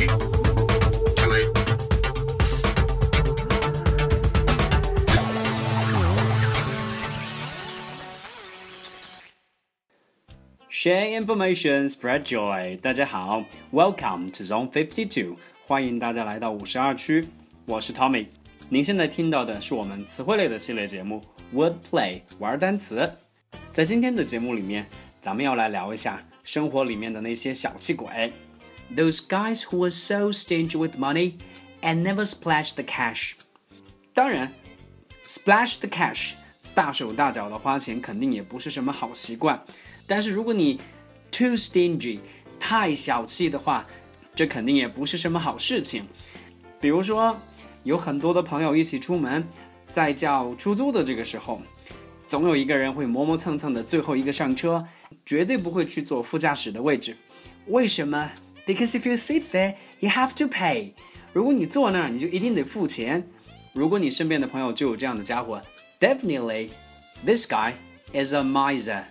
Share information, spread joy. 大家好，Welcome to Zone Fifty Two. 欢迎大家来到五十二区，我是 Tommy。您现在听到的是我们词汇类的系列节目 Wordplay 玩单词。在今天的节目里面，咱们要来聊一下生活里面的那些小气鬼。Those guys who were so stingy with money and never splashed the cash. 当然，splash the cash，大手大脚的花钱肯定也不是什么好习惯。但是如果你 too stingy，太小气的话，这肯定也不是什么好事情。比如说，有很多的朋友一起出门，在叫出租的这个时候，总有一个人会磨磨蹭蹭的最后一个上车，绝对不会去坐副驾驶的位置。为什么？Because if you sit there, you have to pay。如果你坐那儿，你就一定得付钱。如果你身边的朋友就有这样的家伙，definitely this guy is a miser。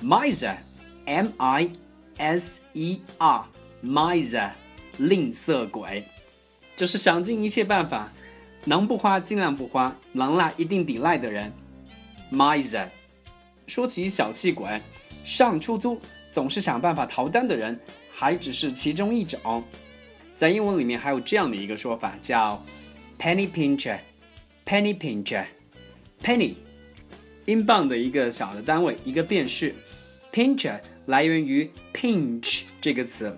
miser，m i s e r，miser，吝啬鬼，就是想尽一切办法，能不花尽量不花，能赖一定抵赖的人。miser，说起小气鬼，上出租总是想办法逃单的人，还只是其中一种。在英文里面还有这样的一个说法，叫 penny pincher。penny pincher，penny，英镑的一个小的单位，一个便士。Pincher 来源于 pinch 这个词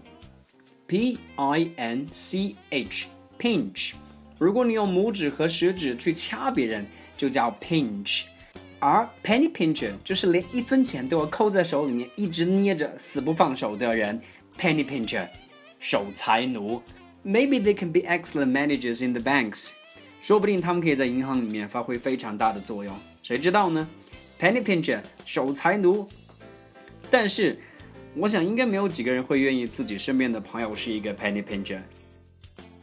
，p i n c h，pinch。如果你用拇指和食指去掐别人，就叫 pinch。而 penny pincher 就是连一分钱都要扣在手里面，一直捏着死不放手的人。Penny pincher，守财奴。Maybe they can be excellent managers in the banks。说不定他们可以在银行里面发挥非常大的作用，谁知道呢？penny pincher，守财奴。但是，我想应该没有几个人会愿意自己身边的朋友是一个 penny pincher。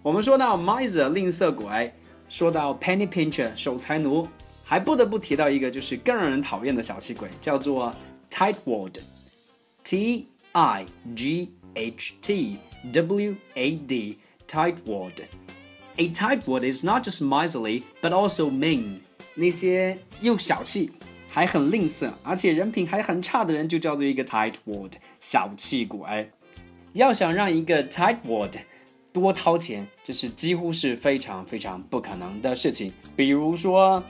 我们说到 miser 吝啬鬼，说到 penny pincher 守财奴，还不得不提到一个就是更让人讨厌的小气鬼，叫做 tightwad，t i g h t w a d tightwad。A tightwad is not just miserly but also mean。那些又小气。还很吝啬，而且人品还很差的人，就叫做一个 tightwad 小气鬼。要想让一个 tightwad 多掏钱，这是几乎是非常非常不可能的事情。比如说，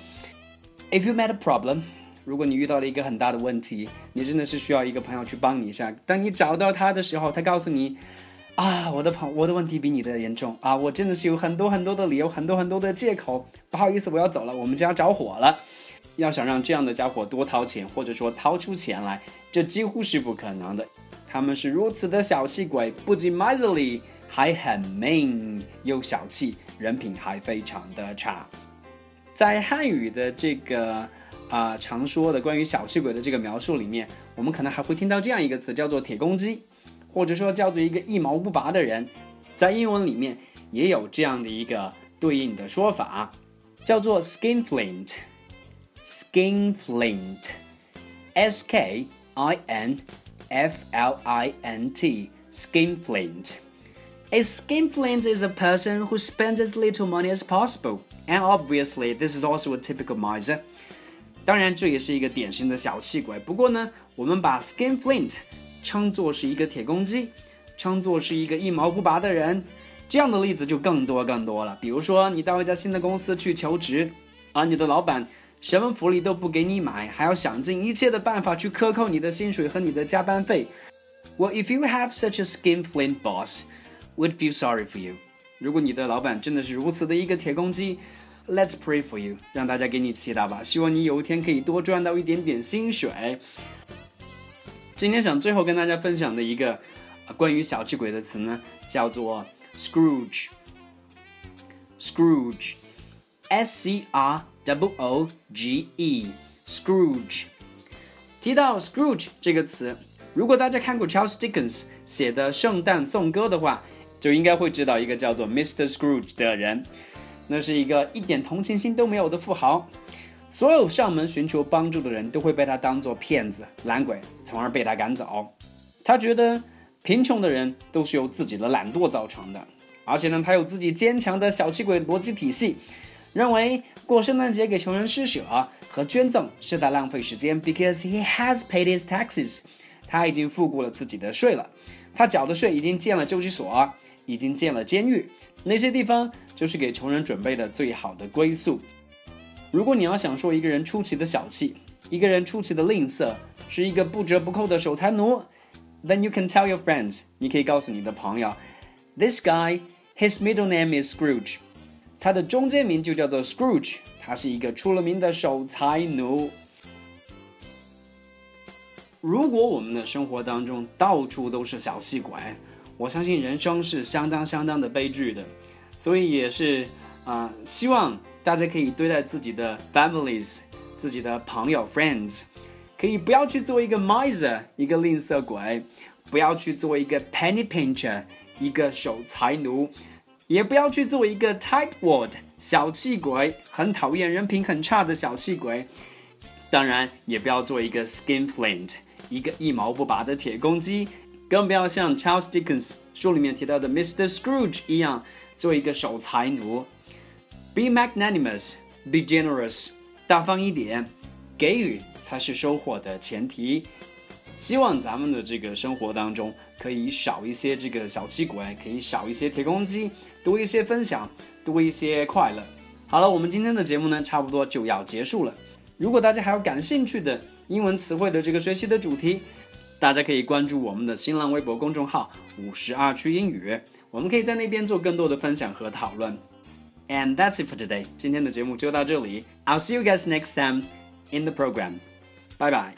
if you met a problem， 如果你遇到了一个很大的问题，你真的是需要一个朋友去帮你一下。当你找到他的时候，他告诉你，啊，我的朋，我的问题比你的严重啊，我真的是有很多很多的理由，很多很多的借口，不好意思，我要走了，我们家着火了。要想让这样的家伙多掏钱，或者说掏出钱来，这几乎是不可能的。他们是如此的小气鬼，不仅 miserly，还很 mean，又小气，人品还非常的差。在汉语的这个啊常说的关于小气鬼的这个描述里面，我们可能还会听到这样一个词，叫做铁公鸡，或者说叫做一个一毛不拔的人。在英文里面也有这样的一个对应的说法，叫做 skinflint。skinflint, S K I N F L I N T, skinflint. A skinflint is a person who spends as little money as possible, and obviously, this is also a typical miser. 当然，这也是一个典型的小气鬼。不过呢，我们把 skinflint 称作是一个铁公鸡，称作是一个一毛不拔的人，这样的例子就更多更多了。比如说，你到一家新的公司去求职，而你的老板什么福利都不给你买，还要想尽一切的办法去克扣你的薪水和你的加班费。Well, if you have such a skinflint boss, would feel sorry for you. 如果你的老板真的是如此的一个铁公鸡，Let's pray for you，让大家给你祈祷吧，希望你有一天可以多赚到一点点薪水。今天想最后跟大家分享的一个关于小气鬼的词呢，叫做 Scrooge。Scrooge，S C R。W O G E，Scrooge。提到 Scrooge 这个词，如果大家看过 Charles Dickens 写的《圣诞颂歌》的话，就应该会知道一个叫做 Mr. Scrooge 的人。那是一个一点同情心都没有的富豪，所有上门寻求帮助的人都会被他当做骗子、懒鬼，从而被他赶走。他觉得贫穷的人都是由自己的懒惰造成的，而且呢，他有自己坚强的小气鬼逻辑体系，认为过圣诞节给穷人施舍和捐赠是在浪费时间，because he has paid his taxes，他已经付过了自己的税了，他缴的税已经建了救济所，已经建了监狱，那些地方就是给穷人准备的最好的归宿。如果你要想说一个人出奇的小气，一个人出奇的吝啬，是一个不折不扣的守财奴，then you can tell your friends，你可以告诉你的朋友，this guy，his middle name is Scrooge，他的中间名就叫做 Scrooge，他是一个出了名的守财奴。如果我们的生活当中到处都是小气鬼，我相信人生是相当相当的悲剧的，所以也是啊、希望大家可以对待自己的 families。自己的朋友 friends，可以不要去做一个 miser，一个吝啬鬼，不要去做一个 penny pincher，一个守财奴，也不要去做一个 tightwad 小气鬼，很讨厌人品很差的小气鬼。当然，也不要做一个 skinflint，一个一毛不拔的铁公鸡，更不要像 Charles Dickens 书里面提到的 Mr. Scrooge 一样做一个守财奴。Be magnanimous，be generous。大方一点，给予才是收获的前提。希望咱们的这个生活当中可以少一些这个小气鬼，可以少一些铁公鸡，多一些分享，多一些快乐。好了，我们今天的节目呢，差不多就要结束了。如果大家还有感兴趣的英文词汇的这个学习的主题，大家可以关注我们的新浪微博公众号“五十二区英语”，我们可以在那边做更多的分享和讨论。And that's it for today. 今天的节目就到这里。I'll see you guys next time in the program. Bye bye.